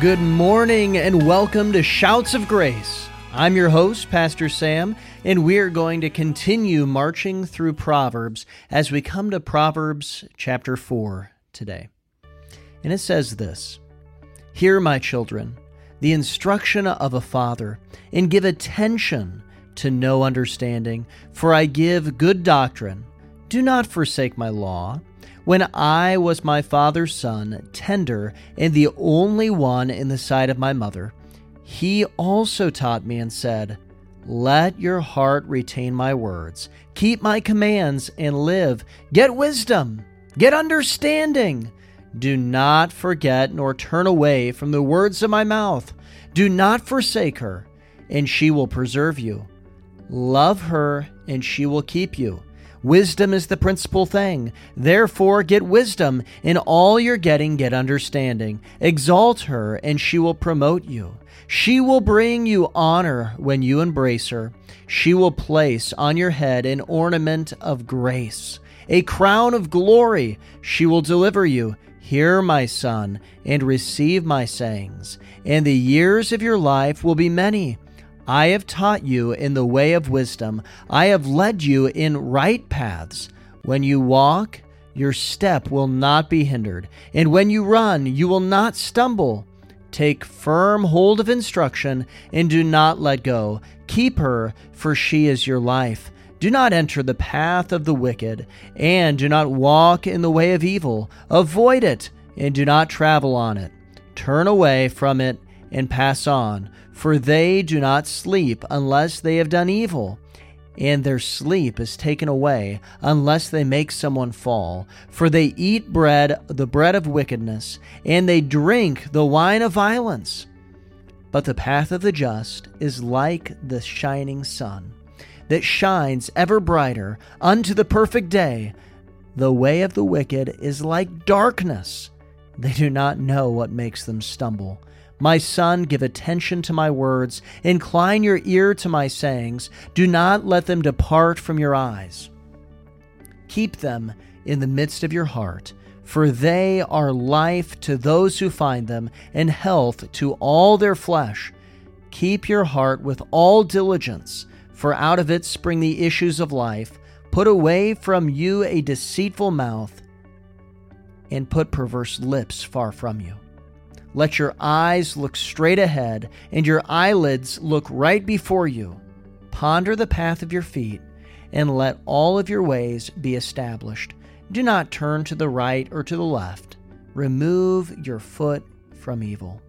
Good morning and welcome to Shouts of Grace. I'm your host, Pastor Sam, and we're going to continue marching through Proverbs as we come to Proverbs chapter 4 today. And it says this Hear, my children, the instruction of a father, and give attention to know understanding, for I give good doctrine. Do not forsake my law. When I was my father's son, tender, and the only one in the sight of my mother, he also taught me and said, Let your heart retain my words, keep my commands, and live. Get wisdom, get understanding. Do not forget nor turn away from the words of my mouth. Do not forsake her, and she will preserve you. Love her, and she will keep you. Wisdom is the principal thing. Therefore, get wisdom. In all your getting, get understanding. Exalt her, and she will promote you. She will bring you honor when you embrace her. She will place on your head an ornament of grace, a crown of glory. She will deliver you. Hear, my son, and receive my sayings, and the years of your life will be many. I have taught you in the way of wisdom. I have led you in right paths. When you walk, your step will not be hindered, and when you run, you will not stumble. Take firm hold of instruction and do not let go. Keep her, for she is your life. Do not enter the path of the wicked, and do not walk in the way of evil. Avoid it, and do not travel on it. Turn away from it and pass on for they do not sleep unless they have done evil, and their sleep is taken away unless they make someone fall. For they eat bread, the bread of wickedness, and they drink the wine of violence. But the path of the just is like the shining sun, that shines ever brighter unto the perfect day. The way of the wicked is like darkness. They do not know what makes them stumble. My son, give attention to my words, incline your ear to my sayings, do not let them depart from your eyes. Keep them in the midst of your heart, for they are life to those who find them, and health to all their flesh. Keep your heart with all diligence, for out of it spring the issues of life. Put away from you a deceitful mouth, and put perverse lips far from you. Let your eyes look straight ahead and your eyelids look right before you. Ponder the path of your feet and let all of your ways be established. Do not turn to the right or to the left. Remove your foot from evil.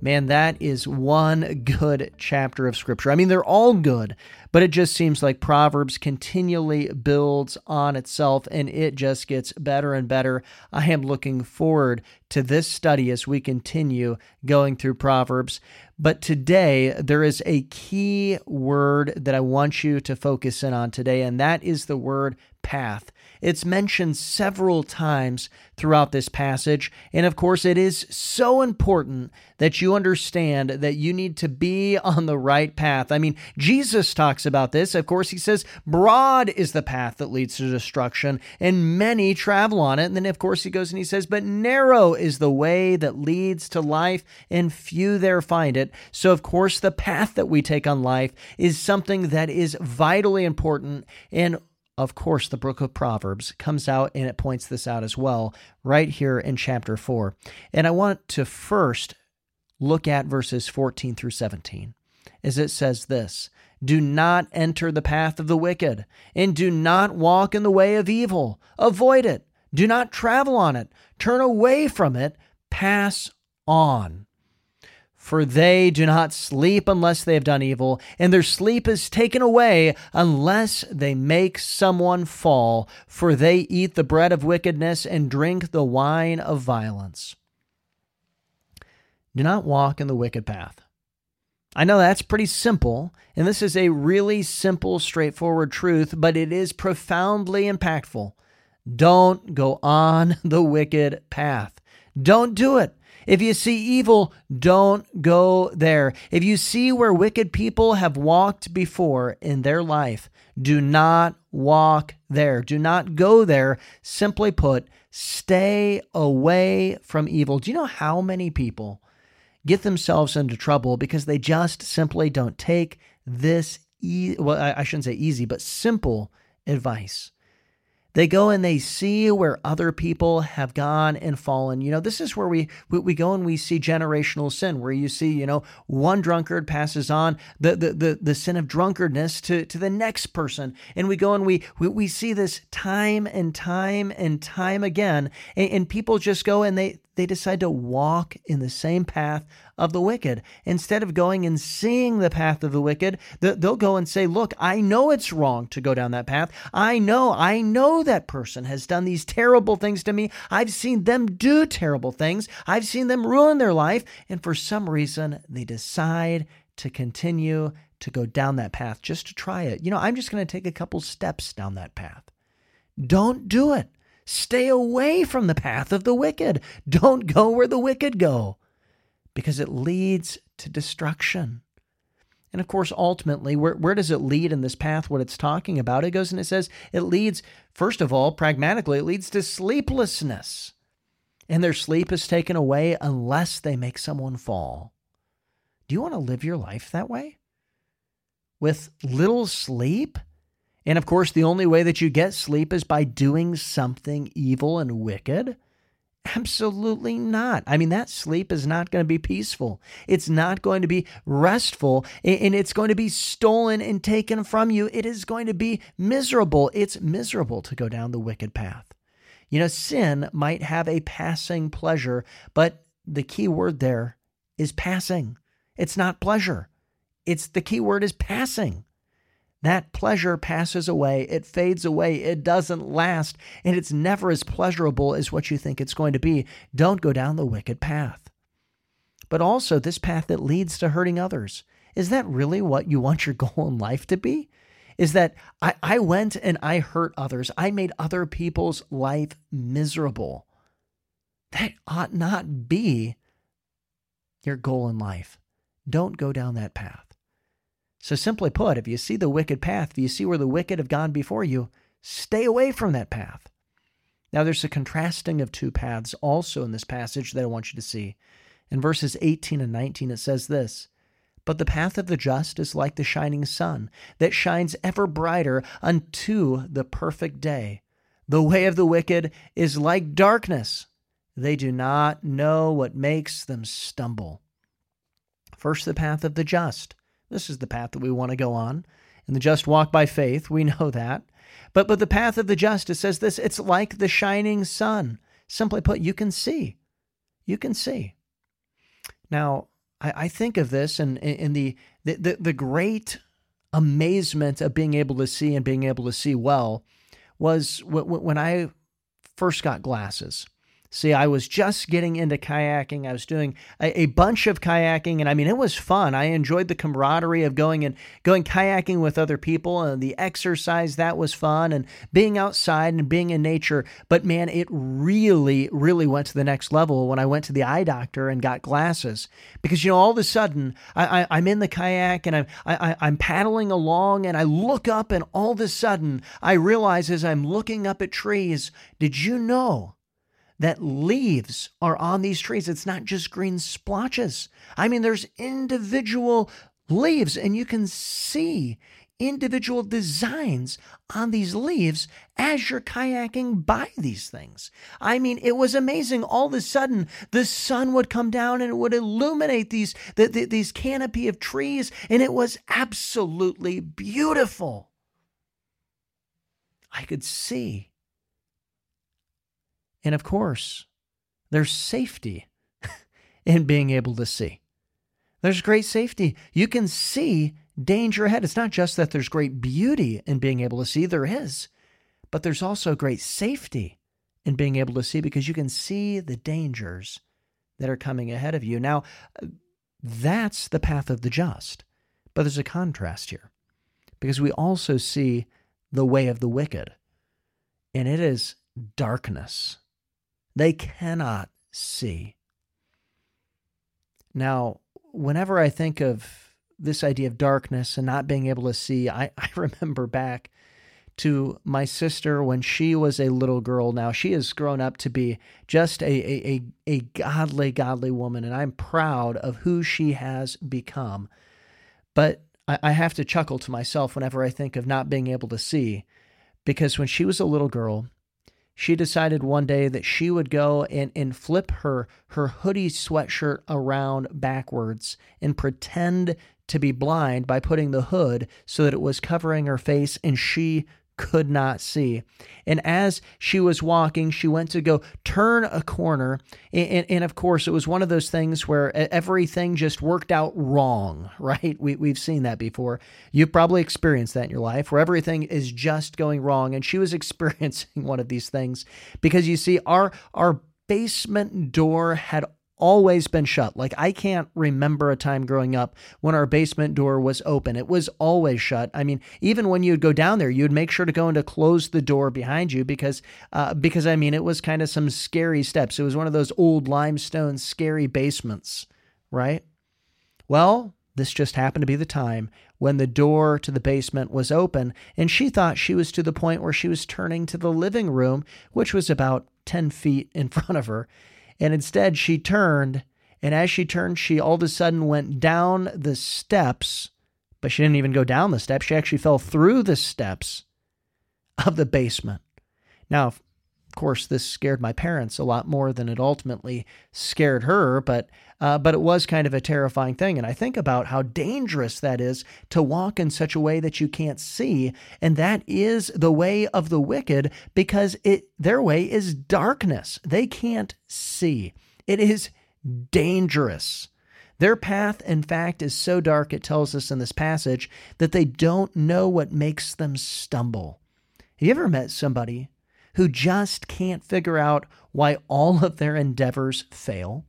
Man, that is one good chapter of Scripture. I mean, they're all good, but it just seems like Proverbs continually builds on itself and it just gets better and better. I am looking forward to this study as we continue going through Proverbs. But today, there is a key word that I want you to focus in on today, and that is the word path. It's mentioned several times throughout this passage. And of course, it is so important that you understand that you need to be on the right path. I mean, Jesus talks about this. Of course, he says, Broad is the path that leads to destruction, and many travel on it. And then, of course, he goes and he says, But narrow is the way that leads to life, and few there find it. So, of course, the path that we take on life is something that is vitally important and of course, the book of Proverbs comes out and it points this out as well, right here in chapter 4. And I want to first look at verses 14 through 17, as it says this Do not enter the path of the wicked, and do not walk in the way of evil. Avoid it. Do not travel on it. Turn away from it. Pass on for they do not sleep unless they have done evil, and their sleep is taken away unless they make someone fall, for they eat the bread of wickedness and drink the wine of violence. Do not walk in the wicked path. I know that's pretty simple, and this is a really simple, straightforward truth, but it is profoundly impactful. Don't go on the wicked path. Don't do it. If you see evil, don't go there. If you see where wicked people have walked before in their life, do not walk there. Do not go there. Simply put, stay away from evil. Do you know how many people get themselves into trouble because they just simply don't take this, e- well, I shouldn't say easy, but simple advice. They go and they see where other people have gone and fallen. You know, this is where we, we, go and we see generational sin, where you see, you know, one drunkard passes on the, the, the, the sin of drunkardness to, to the next person. And we go and we, we, we see this time and time and time again. And, and people just go and they, they decide to walk in the same path of the wicked. Instead of going and seeing the path of the wicked, they'll go and say, Look, I know it's wrong to go down that path. I know, I know that person has done these terrible things to me. I've seen them do terrible things. I've seen them ruin their life. And for some reason, they decide to continue to go down that path just to try it. You know, I'm just going to take a couple steps down that path. Don't do it. Stay away from the path of the wicked. Don't go where the wicked go because it leads to destruction. And of course, ultimately, where, where does it lead in this path? What it's talking about? It goes and it says it leads, first of all, pragmatically, it leads to sleeplessness. And their sleep is taken away unless they make someone fall. Do you want to live your life that way? With little sleep? And of course, the only way that you get sleep is by doing something evil and wicked. Absolutely not. I mean, that sleep is not going to be peaceful. It's not going to be restful, and it's going to be stolen and taken from you. It is going to be miserable. It's miserable to go down the wicked path. You know, sin might have a passing pleasure, but the key word there is passing. It's not pleasure. It's the key word is passing. That pleasure passes away, it fades away, it doesn't last, and it's never as pleasurable as what you think it's going to be. Don't go down the wicked path. But also, this path that leads to hurting others. Is that really what you want your goal in life to be? Is that I, I went and I hurt others, I made other people's life miserable. That ought not be your goal in life. Don't go down that path. So, simply put, if you see the wicked path, if you see where the wicked have gone before you, stay away from that path. Now, there's a contrasting of two paths also in this passage that I want you to see. In verses 18 and 19, it says this But the path of the just is like the shining sun that shines ever brighter unto the perfect day. The way of the wicked is like darkness. They do not know what makes them stumble. First, the path of the just. This is the path that we want to go on. And the just walk by faith. We know that. But but the path of the just, it says this, it's like the shining sun. Simply put, you can see. You can see. Now, I, I think of this and in, in the, the, the, the great amazement of being able to see and being able to see well was when I first got glasses. See, I was just getting into kayaking. I was doing a, a, bunch of kayaking, and I mean, it was fun. I enjoyed the camaraderie of going and going kayaking with other people, and the exercise that was fun, and being outside and being in nature. But man, it really, really went to the next level when I went to the eye doctor and got glasses. Because you know, all of a sudden, I, I, am in the kayak and I'm I, I'm paddling along, and I look up, and all of a sudden, I realize as I'm looking up at trees, did you know? That leaves are on these trees. It's not just green splotches. I mean, there's individual leaves, and you can see individual designs on these leaves as you're kayaking by these things. I mean, it was amazing. All of a sudden, the sun would come down and it would illuminate these the, the, these canopy of trees, and it was absolutely beautiful. I could see and of course, there's safety in being able to see. There's great safety. You can see danger ahead. It's not just that there's great beauty in being able to see, there is, but there's also great safety in being able to see because you can see the dangers that are coming ahead of you. Now, that's the path of the just. But there's a contrast here because we also see the way of the wicked, and it is darkness. They cannot see. Now, whenever I think of this idea of darkness and not being able to see, I, I remember back to my sister when she was a little girl. Now she has grown up to be just a, a, a, a godly, godly woman, and I'm proud of who she has become. But I, I have to chuckle to myself whenever I think of not being able to see, because when she was a little girl, she decided one day that she would go and, and flip her her hoodie sweatshirt around backwards and pretend to be blind by putting the hood so that it was covering her face and she could not see. And as she was walking, she went to go turn a corner. And, and, of course, it was one of those things where everything just worked out wrong, right? We, we've seen that before. You've probably experienced that in your life where everything is just going wrong. And she was experiencing one of these things because you see, our, our basement door had always been shut. Like I can't remember a time growing up when our basement door was open. It was always shut. I mean, even when you'd go down there, you'd make sure to go and to close the door behind you because uh, because I mean, it was kind of some scary steps. It was one of those old limestone scary basements, right? Well, this just happened to be the time when the door to the basement was open, and she thought she was to the point where she was turning to the living room, which was about 10 feet in front of her. And instead, she turned, and as she turned, she all of a sudden went down the steps, but she didn't even go down the steps. She actually fell through the steps of the basement. Now, of course, this scared my parents a lot more than it ultimately scared her, but uh, but it was kind of a terrifying thing. And I think about how dangerous that is to walk in such a way that you can't see, and that is the way of the wicked because it their way is darkness. They can't see. It is dangerous. Their path, in fact, is so dark, it tells us in this passage, that they don't know what makes them stumble. Have you ever met somebody who just can't figure out why all of their endeavors fail?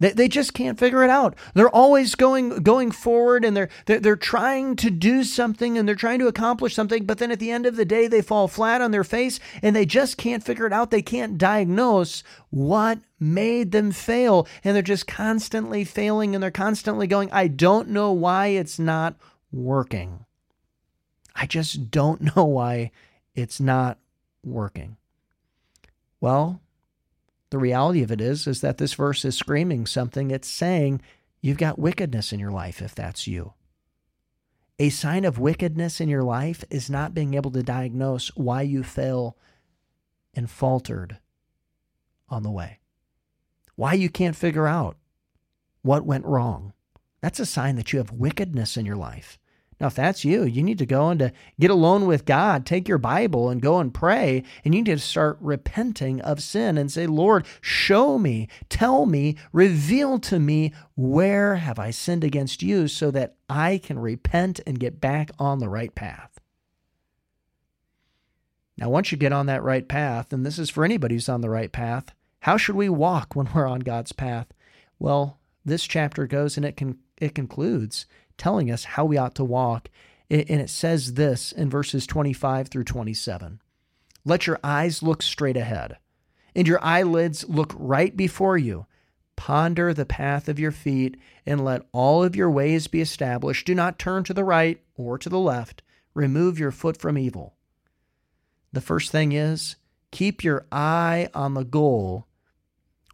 They, they just can't figure it out. They're always going going forward and they're, they're they're trying to do something and they're trying to accomplish something, but then at the end of the day they fall flat on their face and they just can't figure it out. They can't diagnose what made them fail and they're just constantly failing and they're constantly going, I don't know why it's not working. I just don't know why it's not working. Well, the reality of it is is that this verse is screaming something. It's saying you've got wickedness in your life if that's you. A sign of wickedness in your life is not being able to diagnose why you fell and faltered on the way. Why you can't figure out what went wrong. That's a sign that you have wickedness in your life. Now, if that's you, you need to go and to get alone with God, take your Bible and go and pray, and you need to start repenting of sin and say, Lord, show me, tell me, reveal to me where have I sinned against you so that I can repent and get back on the right path. Now, once you get on that right path, and this is for anybody who's on the right path, how should we walk when we're on God's path? Well, this chapter goes and it can it concludes telling us how we ought to walk. And it says this in verses 25 through 27 Let your eyes look straight ahead, and your eyelids look right before you. Ponder the path of your feet, and let all of your ways be established. Do not turn to the right or to the left. Remove your foot from evil. The first thing is keep your eye on the goal,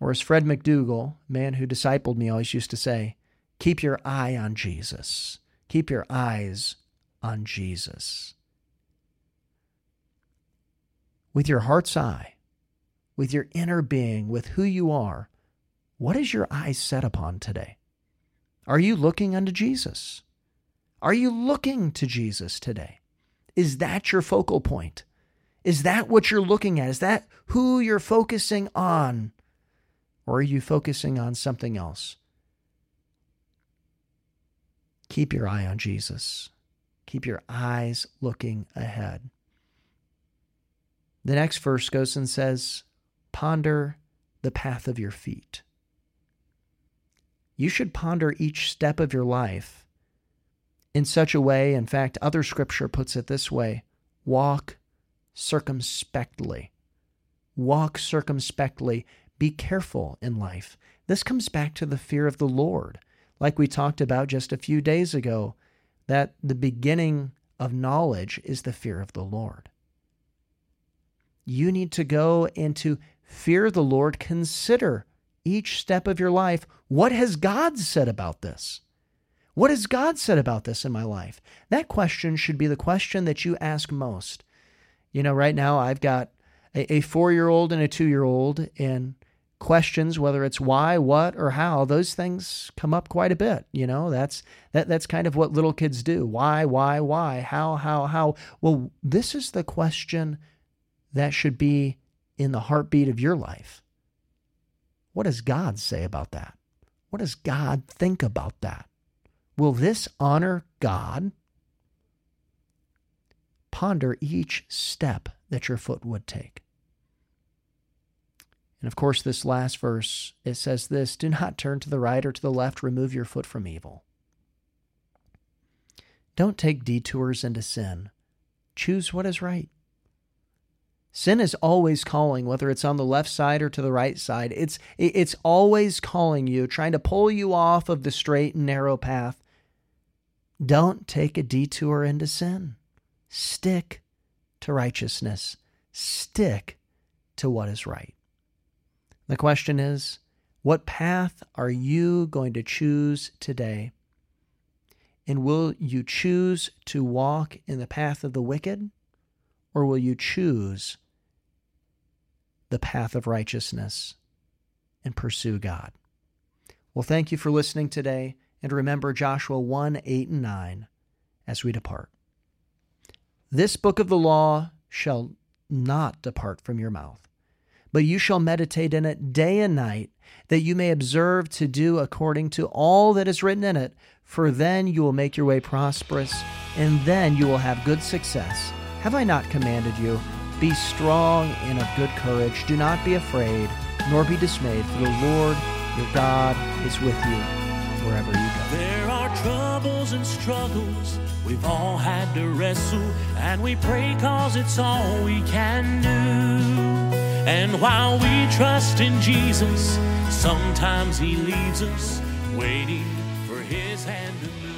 or as Fred McDougall, man who discipled me, always used to say, Keep your eye on Jesus. Keep your eyes on Jesus. With your heart's eye, with your inner being, with who you are, what is your eye set upon today? Are you looking unto Jesus? Are you looking to Jesus today? Is that your focal point? Is that what you're looking at? Is that who you're focusing on? Or are you focusing on something else? Keep your eye on Jesus. Keep your eyes looking ahead. The next verse goes and says, Ponder the path of your feet. You should ponder each step of your life in such a way, in fact, other scripture puts it this way walk circumspectly. Walk circumspectly. Be careful in life. This comes back to the fear of the Lord like we talked about just a few days ago, that the beginning of knowledge is the fear of the Lord. You need to go into fear the Lord, consider each step of your life. What has God said about this? What has God said about this in my life? That question should be the question that you ask most. You know, right now I've got a, a four year old and a two year old, and questions, whether it's why, what, or how, those things come up quite a bit. You know, that's that that's kind of what little kids do. Why, why, why, how, how, how. Well, this is the question that should be in the heartbeat of your life. What does God say about that? What does God think about that? Will this honor God? Ponder each step that your foot would take. And of course, this last verse, it says this Do not turn to the right or to the left, remove your foot from evil. Don't take detours into sin. Choose what is right. Sin is always calling, whether it's on the left side or to the right side. It's, it's always calling you, trying to pull you off of the straight and narrow path. Don't take a detour into sin. Stick to righteousness. Stick to what is right. The question is what path are you going to choose today? And will you choose to walk in the path of the wicked, or will you choose the path of righteousness and pursue God? Well, thank you for listening today, and remember Joshua 1 8 and 9 as we depart. This book of the law shall not depart from your mouth but you shall meditate in it day and night, that you may observe to do according to all that is written in it. For then you will make your way prosperous, and then you will have good success. Have I not commanded you? Be strong and of good courage. Do not be afraid, nor be dismayed, for the Lord your God is with you wherever you go. There are troubles and struggles we've all had to wrestle, and we pray cause it's all we can do. And while we trust in Jesus, sometimes He leaves us waiting for His hand to move.